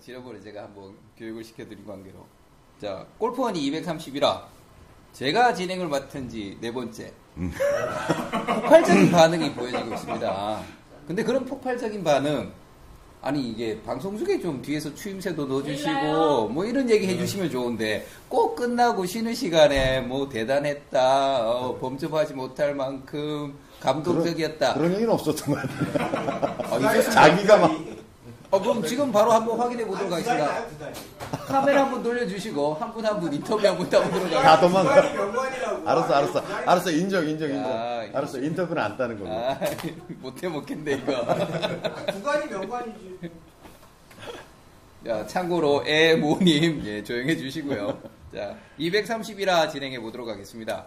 지난번에 제가 한번 교육을 시켜드린 관계로. 자, 골프원이 231화. 제가 진행을 맡은 지 네 번째. 폭발적인 반응이 보여지고 있습니다. 근데 그런 폭발적인 반응, 아니 이게 방송 중에 좀 뒤에서 추임새도 넣어주시고 뭐 이런 얘기 해주시면 좋은데 꼭 끝나고 쉬는 시간에 뭐 대단했다, 어, 범접하지 못할 만큼 감동적이었다. 그런 얘기는 없었던 것 같아요. 아? 자기가 막 어, 그럼 지금 바로 한번 확인해 보도록 하겠습니다. 카메라 한번 돌려주시고 한 분 한 분 인터뷰 한분 한번 들어가요. 야 도망가. 두 달이 명관이라고. 알았어, 알았어, 알았어, 인정, 인정, 인정. 야, 알았어, 인터뷰는 안 따는 걸로. 아, 못해 먹겠네 이거. 구간이 명관이지. 자, 참고로 애모님 예, 조용해 주시고요. 자, 231화 진행해 보도록 하겠습니다.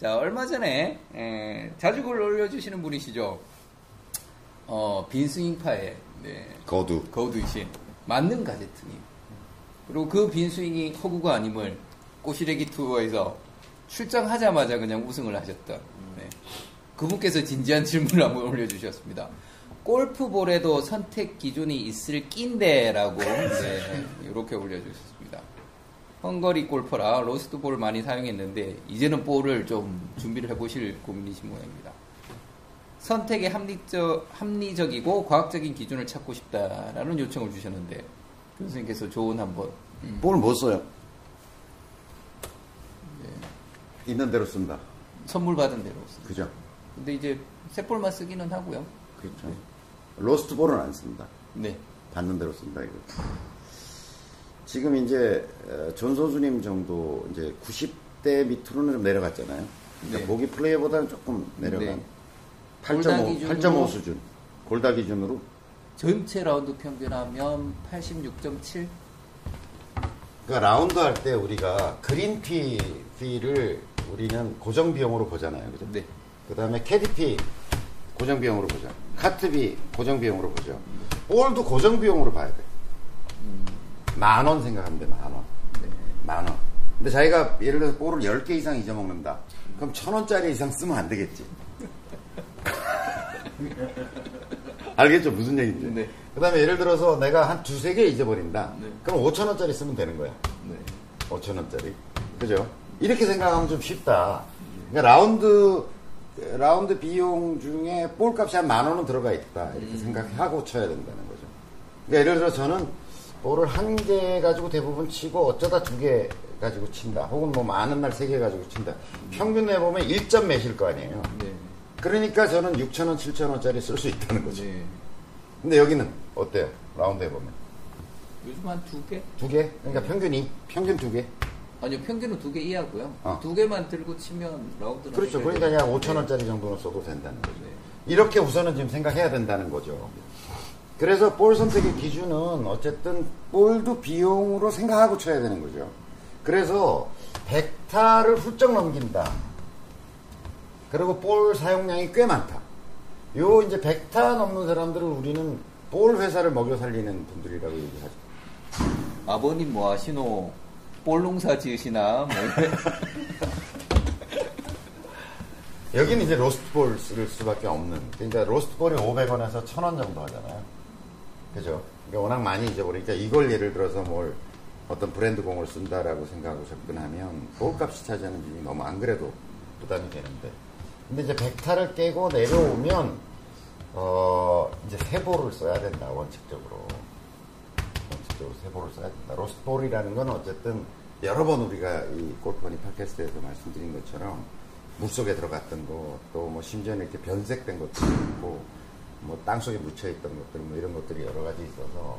자, 얼마 전에 에, 자주 글 올려주시는 분이시죠. 어, 빈스윙파의 네, 거두. 거두이신 만능 가제트님. 그리고 그 빈스윙이 허구가 아님을 꼬시래기 투어에서 출장하자마자 그냥 우승을 하셨던 네. 그분께서 진지한 질문을 한번 올려주셨습니다. 골프볼에도 선택 기준이 있을 낀데라고 네, 이렇게 올려주셨습니다. 헝거리 골퍼라 로스트 볼을 많이 사용했는데 이제는 볼을 좀 준비를 해보실 고민이신 모양입니다. 선택에 합리적, 합리적이고 과학적인 기준을 찾고 싶다라는 요청을 주셨는데 교수님께서 조언 한번 음, 볼을 못 써요. 있는 대로 쓴다. 선물 받은 대로 씁니다. 그죠? 근데 이제 새볼만 쓰기는 하고요. 그렇죠. 로스트 볼은 안 씁니다. 네. 받는 대로 쓴다 이거. 지금 이제 어, 전소주님 정도 이제 90대 밑으로는 좀 내려갔잖아요. 그러니까 네. 보기 플레이보다는 조금 내려간 네. 8.5, 골다 기준으로 8.5 수준. 골다 기준으로 전체 라운드 평균하면 86.7. 그러니까 라운드 할 때 우리가 그린피 피를 우리는 고정 비용으로 보잖아요. 그죠? 네. 그 다음에 캐디피 고정 비용으로 보죠. 카트비 고정 비용으로 보죠. 볼도 고정 비용으로 봐야 돼. 만원 생각하면 돼, 만 원. 네. 만 원. 근데 자기가 예를 들어서 볼을 10개 이상 잊어먹는다. 그럼 천 원짜리 이상 쓰면 안 되겠지. 알겠죠? 무슨 얘기인지. 네. 그 다음에 예를 들어서 내가 한 두세 개 잊어버린다. 네. 그럼 5천 원짜리 쓰면 되는 거야. 네. 5천 원짜리. 그죠? 이렇게 생각하면 좀 쉽다. 그러니까 라운드 라운드 비용 중에 볼 값이 한 만 원은 들어가 있다. 이렇게 생각하고 쳐야 된다는 거죠. 그러니까 예를 들어 저는 볼을 한 개 가지고 대부분 치고 어쩌다 두 개 가지고 친다. 혹은 뭐 많은 날 세 개 가지고 친다. 평균 내보면 1점 몇일 거 아니에요. 네. 그러니까 저는 6천 원, 7천 원짜리 쓸 수 있다는 거죠. 네. 근데 여기는 어때요? 라운드 해보면. 요즘 한 두 개? 두 개? 그러니까 평균이, 평균 두 개? 아니요, 평균은 두 개 이하고요. 어. 두 개만 들고 치면 라운드는. 그렇죠. 그러니까. 그냥 5천 원짜리 정도는 써도 된다는 거죠. 네. 이렇게 우선은 지금 생각해야 된다는 거죠. 그래서 볼 선택의 기준은 어쨌든 볼도 비용으로 생각하고 쳐야 되는 거죠. 그래서 100타를 훌쩍 넘긴다. 그리고 볼 사용량이 꽤 많다. 요 이제 100타 넘는 사람들을 우리는 볼 회사를 먹여 살리는 분들이라고 얘기하죠. 아버님 뭐 하시노? 볼 농사 지으시나? 뭐. 여기는 이제 로스트볼 쓸 수밖에 없는. 그러니까 로스트볼이 500원에서 1000원 정도 하잖아요. 그죠? 그러니까 워낙 많이 잊어버리니까 이걸 예를 들어서 뭘 어떤 브랜드 공을 쓴다라고 생각하고 접근하면 볼값이 차지하는 비용이 너무 안 그래도 부담이 되는데. 근데 이제 100타를 깨고 내려오면, 어, 이제 새 볼을 써야 된다, 원칙적으로. 원칙적으로 새 볼을 써야 된다. 로스트볼이라는 건 어쨌든 여러 번 우리가 이 골프 허니 팟캐스트에서 말씀드린 것처럼 물속에 들어갔던 거, 또뭐 심지어는 이렇게 변색된 것들이 있고, 뭐 땅속에 묻혀있던 것들, 뭐 이런 것들이 여러 가지 있어서,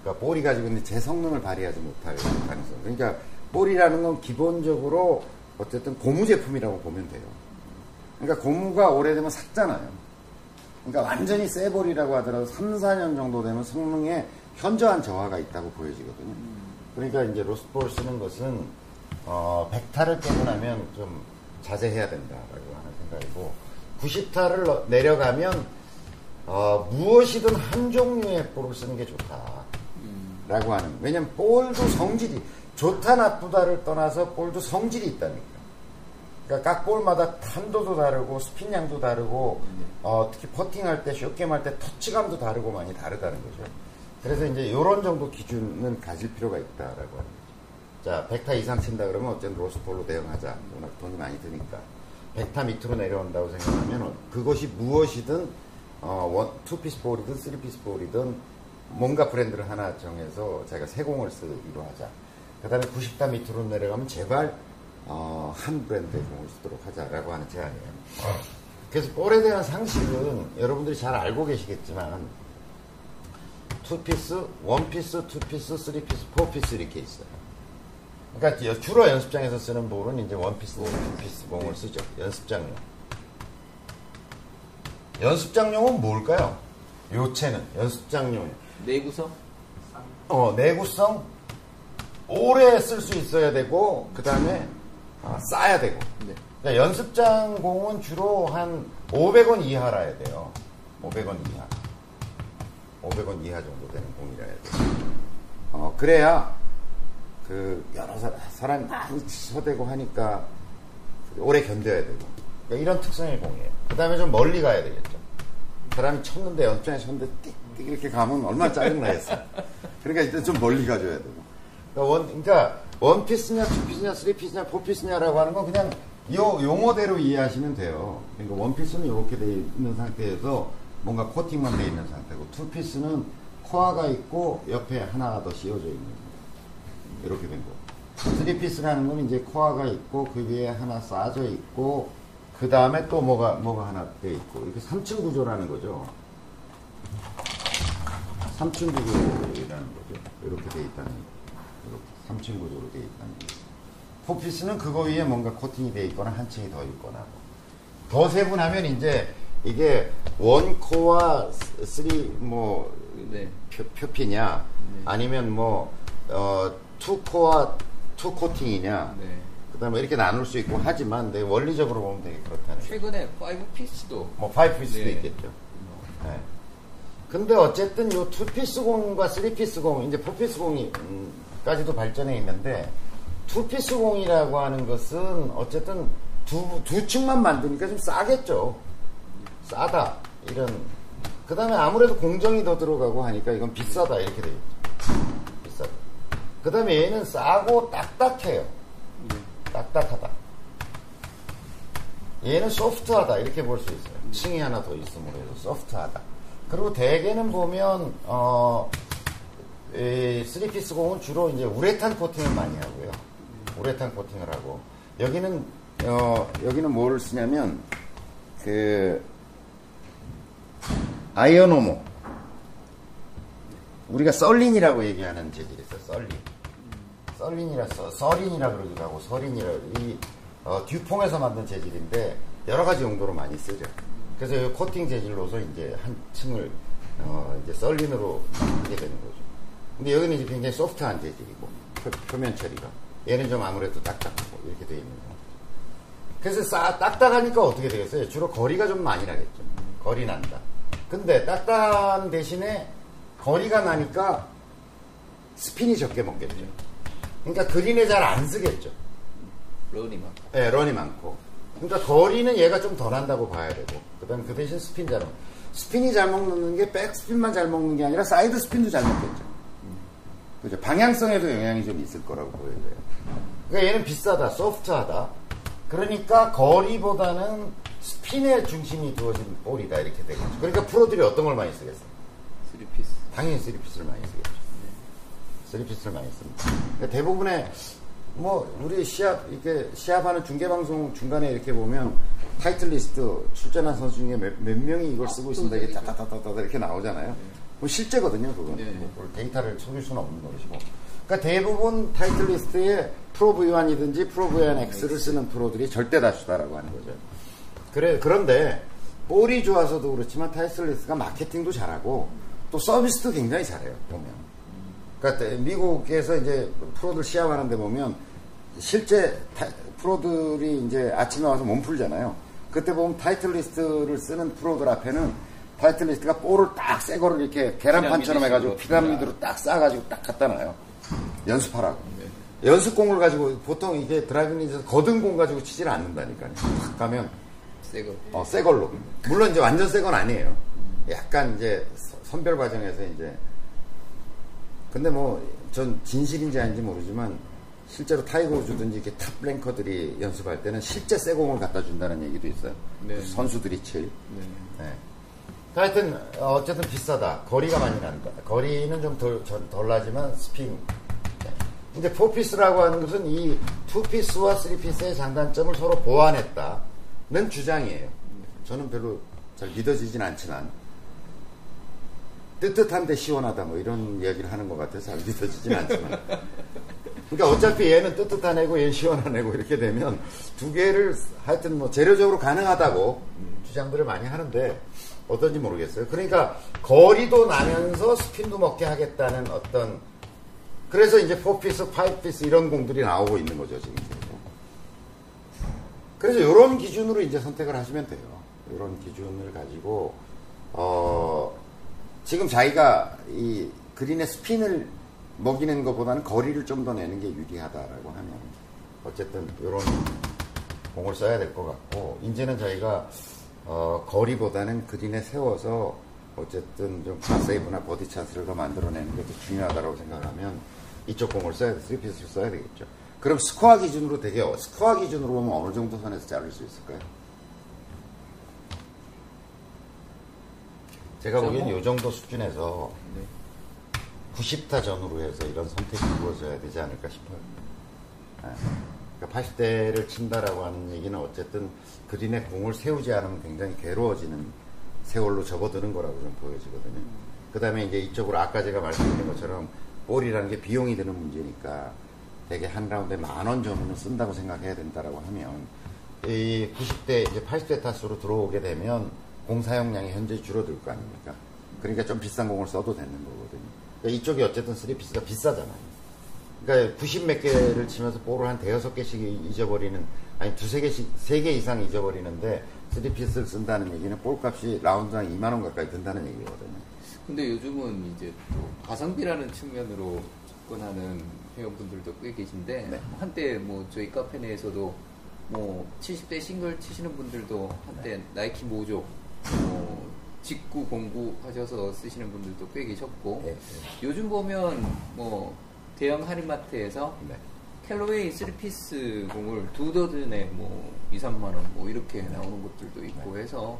그러니까 볼이 가지고 있는 제 성능을 발휘하지 못할 가능성. 그러니까 볼이라는 건 기본적으로 어쨌든 고무 제품이라고 보면 돼요. 그러니까 고무가 오래되면 삭잖아요. 그러니까 완전히 새 볼이라고 하더라도 3, 4년 정도 되면 성능에 현저한 저하가 있다고 보여지거든요. 그러니까 이제 로스트볼 쓰는 것은 어, 100타를 깨고 나면 좀 자제해야 된다라고 하는 생각이고 90타를 내려가면 어, 무엇이든 한 종류의 볼을 쓰는 게 좋다라고 하는 왜냐면 볼도 성질이 좋다 나쁘다를 떠나서 볼도 성질이 있다니까 그러니까 각 볼마다 탄도도 다르고 스핀량도 다르고 어, 특히 퍼팅할 때 short game 할때 터치감도 다르고 많이 다르다는 거죠 그래서 이제 이런 정도 기준은 가질 필요가 있다라고 합니다. 자, 100타 이상 친다 그러면 어쨌든 lost ball로 대응하자. 워낙 돈이 많이 드니까. 100타 밑으로 내려온다고 생각하면 그것이 무엇이든 어, 원, 투피스 볼이든 쓰리피스 볼이든 뭔가 브랜드를 하나 정해서 자기가 새 공을 쓰기로 하자. 그 다음에 90타 밑으로 내려가면 제발 어, 한 브랜드의 공을 쓰도록 하자라고 하는 제안이에요. 그래서 볼에 대한 상식은 여러분들이 잘 알고 계시겠지만 투피스, 원피스, 투피스, 쓰리피스, four piece 이렇게 있어요. 그러니까 주로 연습장에서 쓰는 볼은 이제 원피스, 투피스 공을 쓰죠. 연습장용. 연습장용은 뭘까요? 요체는 연습장용. 내구성? 어, 내구성 오래 쓸 수 있어야 되고 그 다음에 아, 싸야 되고. 네. 그러니까 연습장 공은 주로 한 500원 이하라 해야 돼요. 500원 이하. 500원 이하 정도 되는 공이라 해야 돼요. 어, 그래야 그 여러 사, 사람이 많이 쳐대고 하니까 오래 견뎌야 되고. 그러니까 이런 특성의 공이에요. 그 다음에 좀 멀리 가야 되겠죠. 사람이 쳤는데 연습장에 쳤는데 띡 띡 이렇게 가면 얼마나 짜증나겠어. 그러니까 일단 좀 멀리 가줘야 되고. 원, 그러니까 원피스냐, 투피스냐, 쓰리피스냐, four piece냐라고 하는 건 그냥 요 용어대로 이해하시면 돼요. 그러니까 원피스는 이렇게 돼 있는 상태에서 뭔가 코팅만 돼 있는 상태고, 투피스는 코아가 있고 옆에 하나 더 씌워져 있는. 이렇게 된 거. 쓰리피스라는 건 이제 코아가 있고 그 위에 하나 쌓아져 있고 그 다음에 또 뭐가 뭐가 하나 돼 있고 이렇게 3층 구조라는 거죠. 3층 구조라는 거죠. 이렇게 돼 있다는 이렇게 3층 구조로 돼 있다는 거죠. four piece는 그거 위에 뭔가 코팅이 돼 있거나 한 층이 더 있거나 더 세분하면 이제 이게 one core three 뭐 네. 표, 표피냐 아니면 뭐 어, two core two 코팅이냐 네. 그다음에 이렇게 나눌 수 있고 하지만 네, 원리적으로 보면 되게 그렇다는. 최근에 5 piece도 뭐 five piece도 네. 있겠죠. 네. 근데 어쨌든 요 투피스 공과 쓰리피스 공, 이제 four piece 공이 까지도 발전해 있는데 투피스 공이라고 하는 것은 어쨌든 두, 두 층만 만드니까 좀 싸겠죠. 싸다. 이런. 그 다음에 아무래도 공정이 더 들어가고 하니까 이건 비싸다. 이렇게 되겠죠. 비싸다. 그 다음에 얘는 싸고 딱딱해요. 딱딱하다. 얘는 소프트하다 이렇게 볼 수 있어요. 층이 하나 더 있음으로 해서 소프트하다. 그리고 대개는 보면 어, 이 쓰리피스 공은 주로 이제 우레탄 코팅을 많이 하고요. 우레탄 코팅을 하고 여기는 어, 여기는 뭐를 쓰냐면 그 ionomer 우리가 Surlyn이라고 얘기하는 재질이 있어요. Surlyn. Surlyn이라 서, 서린이라 그러기도 하고 서린이라 이 어, 듀퐁에서 만든 재질인데 여러 가지 용도로 많이 쓰죠. 그래서 이 코팅 재질로서 이제 한 층을 어, 이제 Surlyn으로 하게 되는 거죠. 근데 여기는 이제 굉장히 소프트한 재질이고 표, 면 처리가 얘는 좀 아무래도 딱딱하고 이렇게 되어 있는 거. 그래서 싸, 딱딱하니까 어떻게 되겠어요? 주로 거리가 좀 많이 나겠죠. 거리 난다. 근데 딱딱한 대신에 거리가 나니까 스핀이 적게 먹겠죠. 그러니까 그린에 잘 안 쓰겠죠. 런이 많고 예, 런이 많고. 그러니까 거리는 얘가 좀 덜 한다고 봐야 되고. 그 다음에 그 대신 스핀 잘 먹는. 스핀이 잘 먹는 게 백스핀만 잘 먹는 게 아니라 사이드 스핀도 잘 먹겠죠. 그죠. 방향성에도 영향이 좀 있을 거라고 보여져요. 그러니까 얘는 비싸다, 소프트하다. 그러니까 거리보다는 스핀에 중심이 두어진 볼이다. 이렇게 되겠죠. 그러니까 프로들이 어떤 걸 많이 쓰겠어요? 3피스 당연히 쓰리피스를 많이 쓰겠죠. 쓰리피스를 많이 씁니다. 그러니까 대부분의 뭐 우리 시합 이렇게 시합하는 중계 방송 중간에 이렇게 보면 타이틀리스트 출전한 선수 중에 몇, 몇 명이 이걸 쓰고 있습니다. 이게 따따따따따 이렇게 나오잖아요. 뭐 실제거든요, 그건. 네. 뭐 데이터를 속일 수는 없는 것이고. 그러니까 대부분 타이틀리스트에 프로 V1이든지 프로 V1 X를 쓰는 프로들이 절대 다수다라고 하는 거죠. 그래 그런데 볼이 좋아서도 그렇지만 타이틀리스트가 마케팅도 잘하고 또 서비스도 굉장히 잘해요 보면. 그러니까 미국에서 이제 프로들 시합하는데 보면 실제 타- 프로들이 이제 아침에 와서 몸 풀잖아요. 그때 보면 타이틀리스트를 쓰는 프로들 앞에는 타이틀리스트가 볼을 딱 새 거를 이렇게 계란판처럼 해가지고 피라미드로 딱 싸가지고 딱 갖다 놔요. 연습하라고. 연습공을 가지고 보통 이게 driving range에서 걷은 공 가지고 치질 않는다니까요. 딱 가면 새 거 어, 새 걸로. 물론 이제 완전 새 건 아니에요. 약간 이제 서- 선별 과정에서 이제 근데 뭐 전 진실인지 아닌지 모르지만 실제로 타이거 우즈든지 이렇게 top ranker들이 연습할 때는 실제 새 공을 갖다 준다는 얘기도 있어요. 네. 그 선수들이 칠. 네. 네. 하여튼 어, 어쨌든 비싸다. 거리가 많이 난다. 거리는 좀 덜, 나지만. 네. 이제 four-piece라고 하는 것은 이 two-piece와 three-piece의 장단점을 서로 보완했다는 주장이에요. 저는 별로 잘 믿어지진 않지만 뜨뜻한데 시원하다 뭐 이런 이야기를 하는 것 같아서 잘 믿어지진 않지만 그러니까 어차피 얘는 뜨뜻한 애고 얘는 시원한 애고 이렇게 되면 두 개를 하여튼 뭐 재료적으로 가능하다고 주장들을 많이 하는데 어떤지 모르겠어요. 그러니까 거리도 나면서 스핀도 먹게 하겠다는 어떤 그래서 이제 4피스, 5피스 이런 공들이 나오고 있는 거죠, 지금. 그래서 이런 기준으로 이제 선택을 하시면 돼요. 이런 기준을 가지고, 어, 지금 자기가 이 그린의 스핀을 먹이는 것보다는 거리를 좀 더 내는 게 유리하다라고 하면, 어쨌든 이런 공을 써야 될 것 같고, 이제는 자기가 어, 거리보다는 그린에 세워서 어쨌든 좀 파세이브나 버디 찬스를 더 만들어내는 게 더 중요하다고 생각하면 이쪽 공을 써야 돼, three-piece를 써야 되겠죠. 그럼 스코어 기준으로 되게, 어- 스코어 기준으로 보면 어느 정도 선에서 자를 수 있을까요? 제가 보기엔 이 정도 수준에서 네. 90타 전후로 해서 이런 선택이 이루어져야 되지 않을까 싶어요. 네. 그러니까 80대를 친다라고 하는 얘기는 어쨌든 그린에 공을 세우지 않으면 굉장히 괴로워지는 세월로 접어드는 거라고 좀 보여지거든요. 그 다음에 이제 이쪽으로 아까 제가 말씀드린 것처럼 볼이라는 게 비용이 드는 문제니까 되게 한 라운드에 만원 전후는 쓴다고 생각해야 된다라고 하면 이 90대 이제 80대 타수로 들어오게 되면 공 사용량이 현재 줄어들 거 아닙니까? 그러니까 좀 비싼 공을 써도 되는 거거든요. 그러니까 이쪽이 어쨌든 3피스가 비싸잖아요. 그러니까 90 몇 개를 치면서 볼을 한 대여섯 개씩 잊어버리는 아니 두세 개씩 세 개 이상 잊어버리는데 3피스를 쓴다는 얘기는 볼값이 라운드당 2만 원 가까이 든다는 얘기거든요. 근데 요즘은 이제 또 가성비라는 측면으로 접근하는 회원분들도 꽤 계신데 네. 한때 뭐 저희 카페 내에서도 뭐 70대 싱글 치시는 분들도 한때 네. 나이키 Mojo 뭐 직구 공구 하셔서 쓰시는 분들도 꽤 계셨고 네, 요즘 보면 뭐 대형 할인마트에서 네. 캘러웨이 3 piece 공을 두 dozen에 뭐 2, 3만 원 뭐 이렇게 나오는 것들도 있고 해서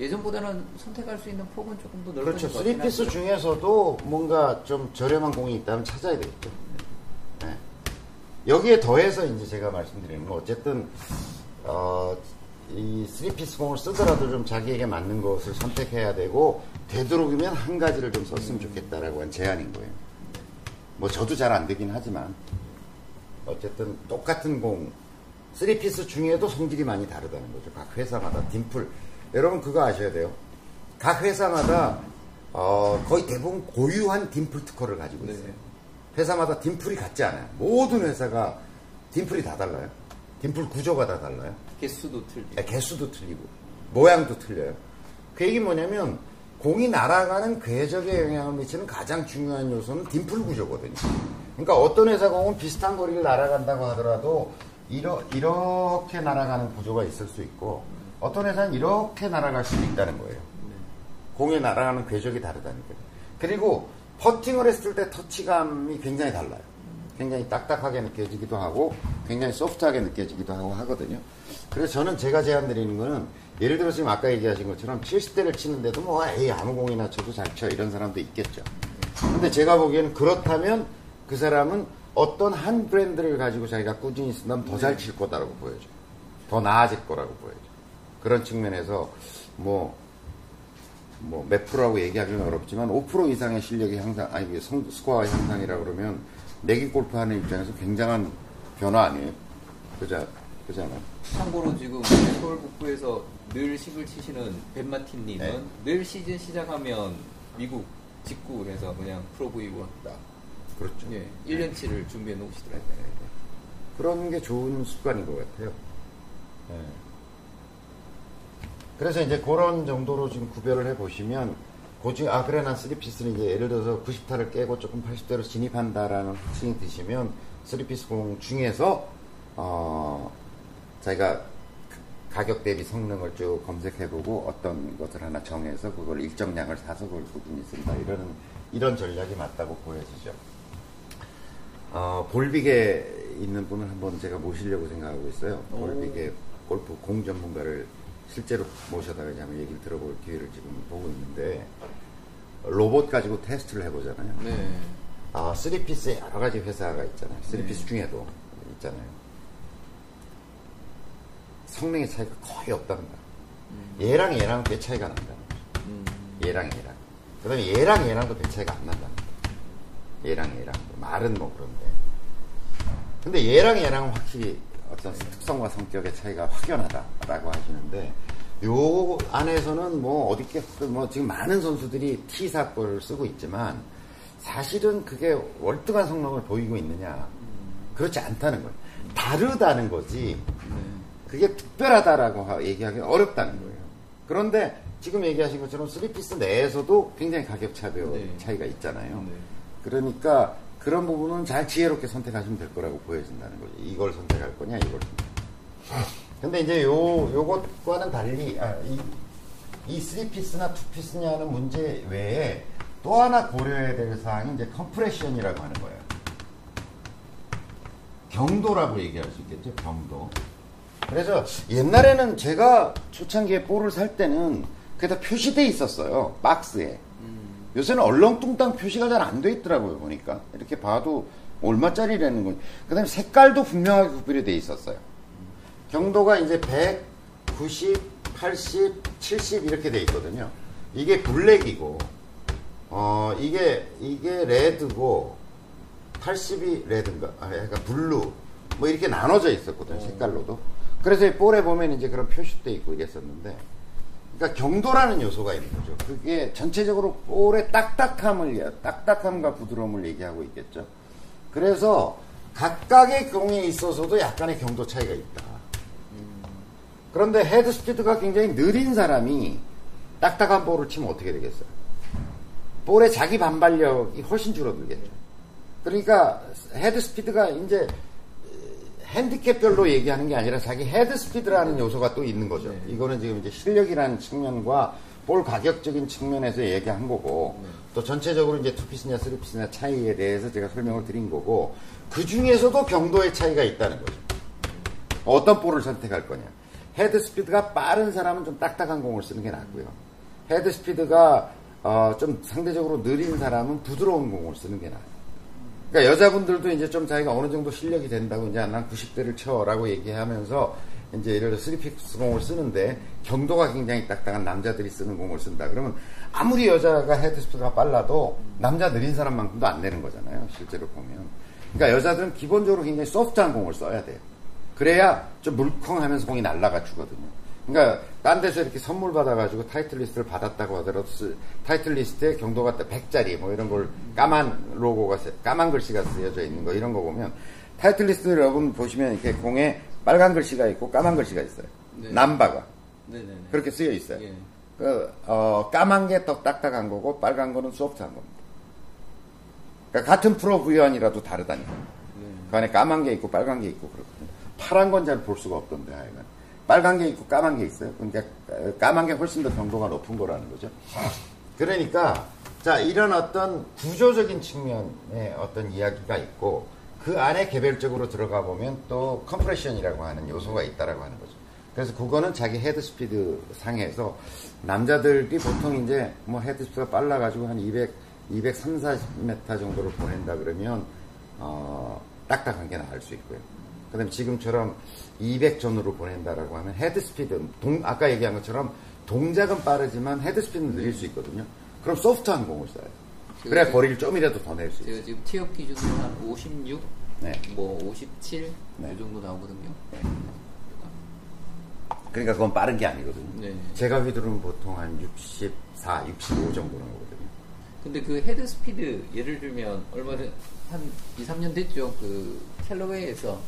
예전보다는 선택할 수 있는 폭은 조금 더 넓어진 그렇죠. 것 같긴 3 piece 하고요. 중에서도 뭔가 좀 저렴한 공이 있다면 찾아야 되겠죠. 네. 여기에 더해서 이제 제가 말씀드리는 건 어쨌든 어, 이 3피스 공을 쓰더라도 좀 자기에게 맞는 것을 선택해야 되고 되도록이면 한 가지를 좀 썼으면 좋겠다라고 한 제안인 거예요. 뭐 저도 잘 안 되긴 하지만 어쨌든 똑같은 공 3피스 중에도 성질이 많이 다르다는 거죠. 각 회사마다 딤플 여러분 그거 아셔야 돼요. 각 회사마다 어, 거의 대부분 고유한 딤플 특허를 가지고 있어요. 네. 회사마다 딤플이 같지 않아요. 모든 회사가 딤플이 다 달라요. 딤플 구조가 다 달라요. 개수도 틀리고 네, 개수도 틀리고 모양도 틀려요. 그 얘기 뭐냐면 공이 날아가는 궤적에 영향을 미치는 가장 중요한 요소는 딤플 구조거든요. 그러니까 어떤 회사 공은 비슷한 거리를 날아간다고 하더라도 이러, 이렇게 날아가는 구조가 있을 수 있고 어떤 회사는 이렇게 날아갈 수도 있다는 거예요. 공에 날아가는 궤적이 다르다니까요. 그리고 퍼팅을 했을 때 터치감이 굉장히 달라요. 굉장히 딱딱하게 느껴지기도 하고 굉장히 소프트하게 느껴지기도 하고 하거든요. 그래서 저는 제가 제안 드리는 거는 예를 들어 지금 아까 얘기하신 것처럼 70대를 치는데도 뭐 에이 아무 공이나 쳐도 잘 쳐 이런 사람도 있겠죠. 근데 제가 보기에는 그렇다면 그 사람은 어떤 한 브랜드를 가지고 자기가 꾸준히 쓴다면 더 잘 칠 거다라고 보여져요. 더 나아질 거라고 보여져요. 그런 측면에서 뭐 뭐몇 프로라고 얘기하기는 어렵지만 5% 이상의 실력이 향상, 아니 그 성, 스코어 향상이라 그러면 내기 골프 하는 입장에서 굉장한 변화 아니에요? 그자 그잖아요. 참고로 지금 서울 북부에서 늘 싱글 치시는 벤마틴님은 네. 늘 시즌 시작하면 미국 직구 해서 그냥 프로브이고 왔다. 그렇죠. 예, 1년치를 준비해 놓으시더라고요. 그런 게 좋은 습관인 것 같아요. 예. 그래서 이제 그런 정도로 지금 구별을 해 보시면 그중 아 그래 난 three-piece는 이제 예를 들어서 90타를 깨고 조금 80대로 진입한다라는 확신이 드시면 three-piece 공 중에서 어 자기가 가격 대비 성능을 쭉 검색해보고 어떤 것을 하나 정해서 그걸 일정량을 사서 그걸 꾸준히 쓴다 이러는 이런 전략이 맞다고 보여지죠. 어, 볼빅에 있는 분을 한번 제가 모시려고 생각하고 있어요. 오. 볼빅의 골프 공 전문가를 실제로 모셔다가 이제 한번 얘기를 들어볼 기회를 지금 보고 있는데 로봇 가지고 테스트를 해보잖아요. 네. 아, 3피스에 여러 가지 회사가 있잖아요. 3피스 네. 중에도 있잖아요. 성능의 차이가 거의 없답니다. 얘랑 얘랑 꽤 차이가 난다. 음. 얘랑 얘랑. 그 다음에 얘랑 얘랑도 배 차이가 안 난답니다. 얘랑 얘랑. 말은 뭐 그런데. 근데 얘랑 얘랑은 확실히 어떤 특성과 성격의 차이가 확연하다라고 하시는데, 요 안에서는 뭐 어디겠든 뭐 지금 많은 선수들이 T사골을 쓰고 있지만, 사실은 그게 월등한 성능을 보이고 있느냐. 그렇지 않다는 거예요. 다르다는 거지. 네. 그게 특별하다라고 하- 얘기하기 어렵다는 거예요. 그런데 지금 얘기하신 것처럼 3 piece 내에서도 굉장히 가격 차별 네. 차이가 있잖아요. 네. 그러니까 그런 부분은 잘 지혜롭게 선택하시면 될 거라고 보여진다는 거죠. 이걸 선택할 거냐, 이걸. 근데 이제 요, 요것과는 달리, 아, 이, 이 3 piece나 2 piece냐는 문제 외에 또 하나 고려해야 될 사항이 이제 compression이라고 하는 거예요. 경도라고 얘기할 수 있겠죠, 경도. 그래서 옛날에는 제가 초창기에 볼을 살 때는 그게 다 표시돼 있었어요, 박스에. 음. 요새는 얼렁뚱땅 표시가 잘 안 돼 있더라고요, 보니까. 이렇게 봐도 얼마짜리라는 건. 그 다음에 색깔도 분명하게 구별이 돼 있었어요. 경도가 이제 100, 90, 80, 70 이렇게 돼 있거든요. 이게 블랙이고, 어, 이게, 이게 레드고, 80이 red인가? 아, 약간 blue. 뭐 이렇게 나눠져 있었거든요, 색깔로도. 그래서 이 볼에 보면 이제 그런 표시돼 있고 이랬었는데, 그러니까 경도라는 요소가 있는 거죠. 그게 전체적으로 볼의 딱딱함을, 딱딱함과 부드러움을 얘기하고 있겠죠. 그래서 각각의 공에 있어서도 약간의 경도 차이가 있다. 그런데 헤드 스피드가 굉장히 느린 사람이 딱딱한 볼을 치면 어떻게 되겠어요? 볼의 자기 반발력이 훨씬 줄어들겠죠. 그러니까 헤드 스피드가 이제 핸디캡별로 얘기하는 게 아니라 자기 헤드 스피드라는 요소가 또 있는 거죠. 이거는 지금 이제 실력이라는 측면과 볼 가격적인 측면에서 얘기한 거고 또 전체적으로 이제 two-piece냐 three-piece냐 차이에 대해서 제가 설명을 드린 거고 그 중에서도 경도의 차이가 있다는 거죠. 어떤 볼을 선택할 거냐. 헤드 스피드가 빠른 사람은 좀 딱딱한 공을 쓰는 게 낫고요. 헤드 스피드가 어, 좀 상대적으로 느린 사람은 부드러운 공을 쓰는 게 나아요. 그러니까 여자분들도 이제 좀 자기가 어느 정도 실력이 된다고 이제 난 90대를 쳐라고 얘기하면서 이제 예를 들어 three-piece 공을 쓰는데 경도가 굉장히 딱딱한 남자들이 쓰는 공을 쓴다. 그러면 아무리 여자가 헤드 스피드가 빨라도 남자 느린 사람만큼도 안 되는 거잖아요. 실제로 보면. 그러니까 여자들은 기본적으로 굉장히 소프트한 공을 써야 돼요. 그래야 좀 물컹하면서 공이 날아가 주거든요. 그러니까 딴 데서 이렇게 선물 받아가지고 타이틀리스트를 받았다고 하더라도 쓰- 타이틀리스트에 경도가 100짜리 뭐 이런 걸 까만 로고가 쓰- 까만 글씨가 쓰여져 있는 거 이런 거 보면 타이틀리스트를 여러분 보시면 이렇게 공에 빨간 글씨가 있고 까만 글씨가 있어요. 네. 남바가 네네네. 그렇게 쓰여 있어요. 예. 그, 어, 까만 게 더 딱딱한 거고 빨간 거는 소프트한 겁니다. 그러니까 같은 Pro V1이라도 다르다니까. 네. 그 안에 까만 게 있고 빨간 게 있고 그렇거든요. 파란 건 잘 볼 수가 없던데 하여간. 빨간 게 있고 까만 게 있어요. 그러니까 까만 게 훨씬 더 경도가 높은 거라는 거죠. 그러니까 자 이런 어떤 구조적인 측면의 어떤 이야기가 있고 그 안에 개별적으로 들어가 보면 또 compression이라고 하는 요소가 있다라고 하는 거죠. 그래서 그거는 자기 헤드 스피드 상에서 남자들이 보통 이제 뭐 헤드 스피드가 빨라가지고 한 200, 203, 40m 정도를 보낸다 그러면 어, 딱딱한 게 나을 수 있고요. 그 다음에 지금처럼 200 전후로 보낸다라고 하면 헤드 스피드, 동, 아까 얘기한 것처럼 동작은 빠르지만 헤드 스피드는 느릴 수 있거든요. 그럼 소프트한 공을 써야 돼요. 그래야 제가 거리를 좀이라도 더 낼 수 있어요. 제가 지금 티업 기준으로 한 56, 네. 뭐 57, 네. 이 정도 나오거든요. 그러니까 그건 빠른 게 아니거든요. 네. 제가 휘두르면 보통 한 64, 65 정도 나오거든요. 근데 그 헤드 스피드 예를 들면 얼마 전 한 2, 3년 됐죠. 그 캘러웨이에서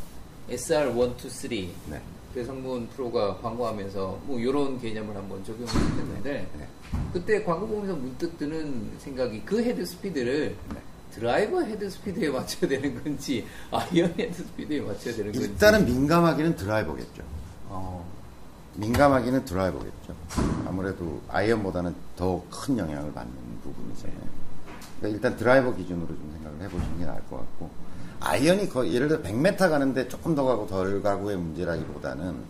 SR1, 2, 3 네. 배상문 프로가 광고하면서 뭐 이런 개념을 한번 적용을 했는데 네. 그때 광고 보면서 문득 드는 생각이 그 헤드 스피드를 네. 드라이버 헤드 스피드에 맞춰야 되는 건지 아이언 헤드 스피드에 맞춰야 되는 건지 일단은 민감하기는 드라이버겠죠. 어, 민감하기는 드라이버겠죠. 아무래도 아이언보다는 더 큰 영향을 받는 부분이잖아요. 그러니까 일단 드라이버 기준으로 좀 생각을 해보시는 게 나을 것 같고 아이언이 거의 예를 들어 100m 가는데 조금 더 가고 덜 가고의 문제라기보다는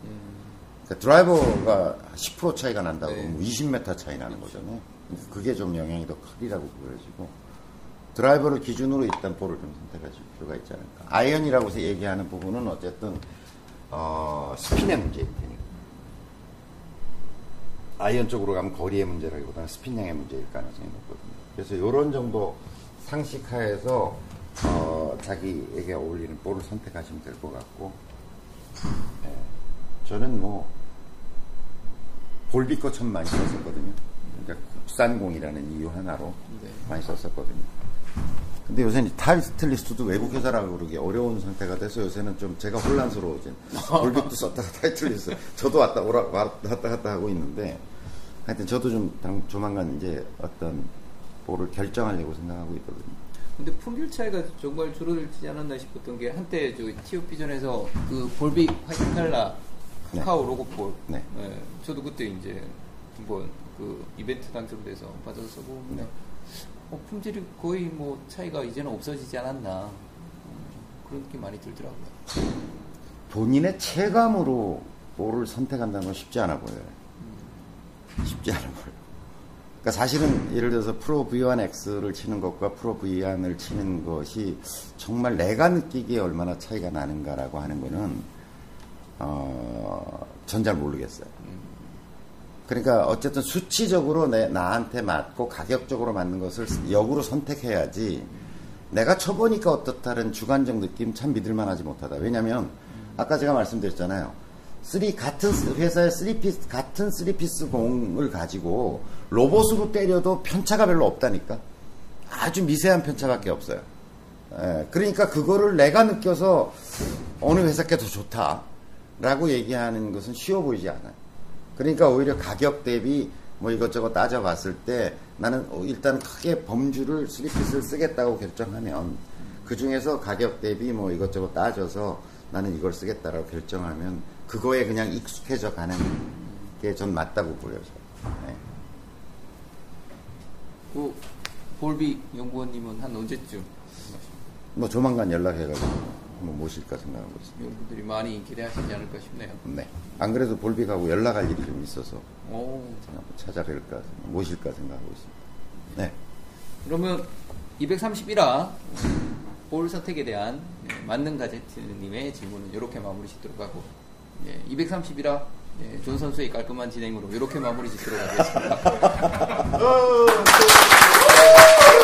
그러니까 드라이버가 10% 차이가 난다고 네. 그러면 20m 차이 나는 거잖아요. 그러니까 그게 좀 영향이 더 크리라고 보여지고 드라이버를 기준으로 일단 볼을 좀 선택하실 필요가 있지 않을까. 아이언이라고 해서 얘기하는 부분은 어쨌든 어, 스핀의 문제일 테니까. 아이언 쪽으로 가면 거리의 문제라기보다는 스핀량의 문제일 가능성이 높거든요. 그래서 이런 정도 상식하에서 어, 자기에게 어울리는 볼을 선택하시면 될 것 같고 예, 저는 뭐 볼빅 거 참 많이 썼었거든요. 그러니까 국산공이라는 이유 하나로 네. 많이 썼었거든요. 근데 요새는 타이틀리스트도 외국 회사라고 그러기 어려운 상태가 돼서 요새는 좀 제가 혼란스러워진. 볼빅도 썼다가 타이틀리스트. 저도 왔다, 오라, 왔다 갔다 하고 있는데 하여튼 저도 좀 당- 조만간 이제 어떤 볼을 결정하려고 생각하고 있거든요. 근데 품질 차이가 정말 줄어들지 않았나 싶었던 게 한때 저 TOP전에서 그 볼빅 화이트 칼라 카카오 로고볼 네. 예, 저도 그때 이제 한번 그 이벤트 당첨돼서 받아서 쓰고 네. 어, 품질이 거의 뭐 차이가 이제는 없어지지 않았나 음, 그런 느낌 많이 들더라고요. 본인의 체감으로 볼을 선택한다는 건 쉽지 않아 보여요. 쉽지 않아 보여요. 그러니까 사실은 예를 들어서 프로 V1X를 치는 것과 프로 V1을 치는 것이 정말 내가 느끼기에 얼마나 차이가 나는가라고 하는 거는 어, 전 잘 모르겠어요. 그러니까 어쨌든 수치적으로 내, 나한테 맞고 가격적으로 맞는 것을 역으로 선택해야지 내가 쳐보니까 어떻다는 주관적 느낌 참 믿을만 하지 못하다. 왜냐하면 아까 제가 말씀드렸잖아요. three 같은 회사의 three piece 같은 three piece 공을 가지고 로봇으로 때려도 편차가 별로 없다니까. 아주 미세한 편차밖에 없어요. 예, 그러니까 그거를 내가 느껴서 어느 회사께 더 좋다라고 얘기하는 것은 쉬워 보이지 않아요. 그러니까 오히려 가격 대비 뭐 이것저것 따져봤을 때 나는 어, 일단 크게 범주를 three piece를 쓰겠다고 결정하면 그 중에서 가격 대비 뭐 이것저것 따져서 나는 이걸 쓰겠다라고 결정하면 그거에 그냥 익숙해져 가는 게 전 맞다고 보여요. 네. 그 볼빅 연구원님은 한 언제쯤 뭐 조만간 연락해가지고 한번 모실까 생각하고 있습니다. 여러분들이 많이 기대하시지 않을까 싶네요. 네. 안 그래도 볼빅하고 연락할 일이 좀 있어서 오, 한번 찾아뵐까, 모실까 생각하고 있습니다. 네. 그러면 231화 볼 선택에 대한 예, 만능 가제트님의 질문은 이렇게 마무리 짓도록 하고 예, 231화 예, 존 선수의 깔끔한 진행으로 이렇게 마무리 짓도록 하겠습니다.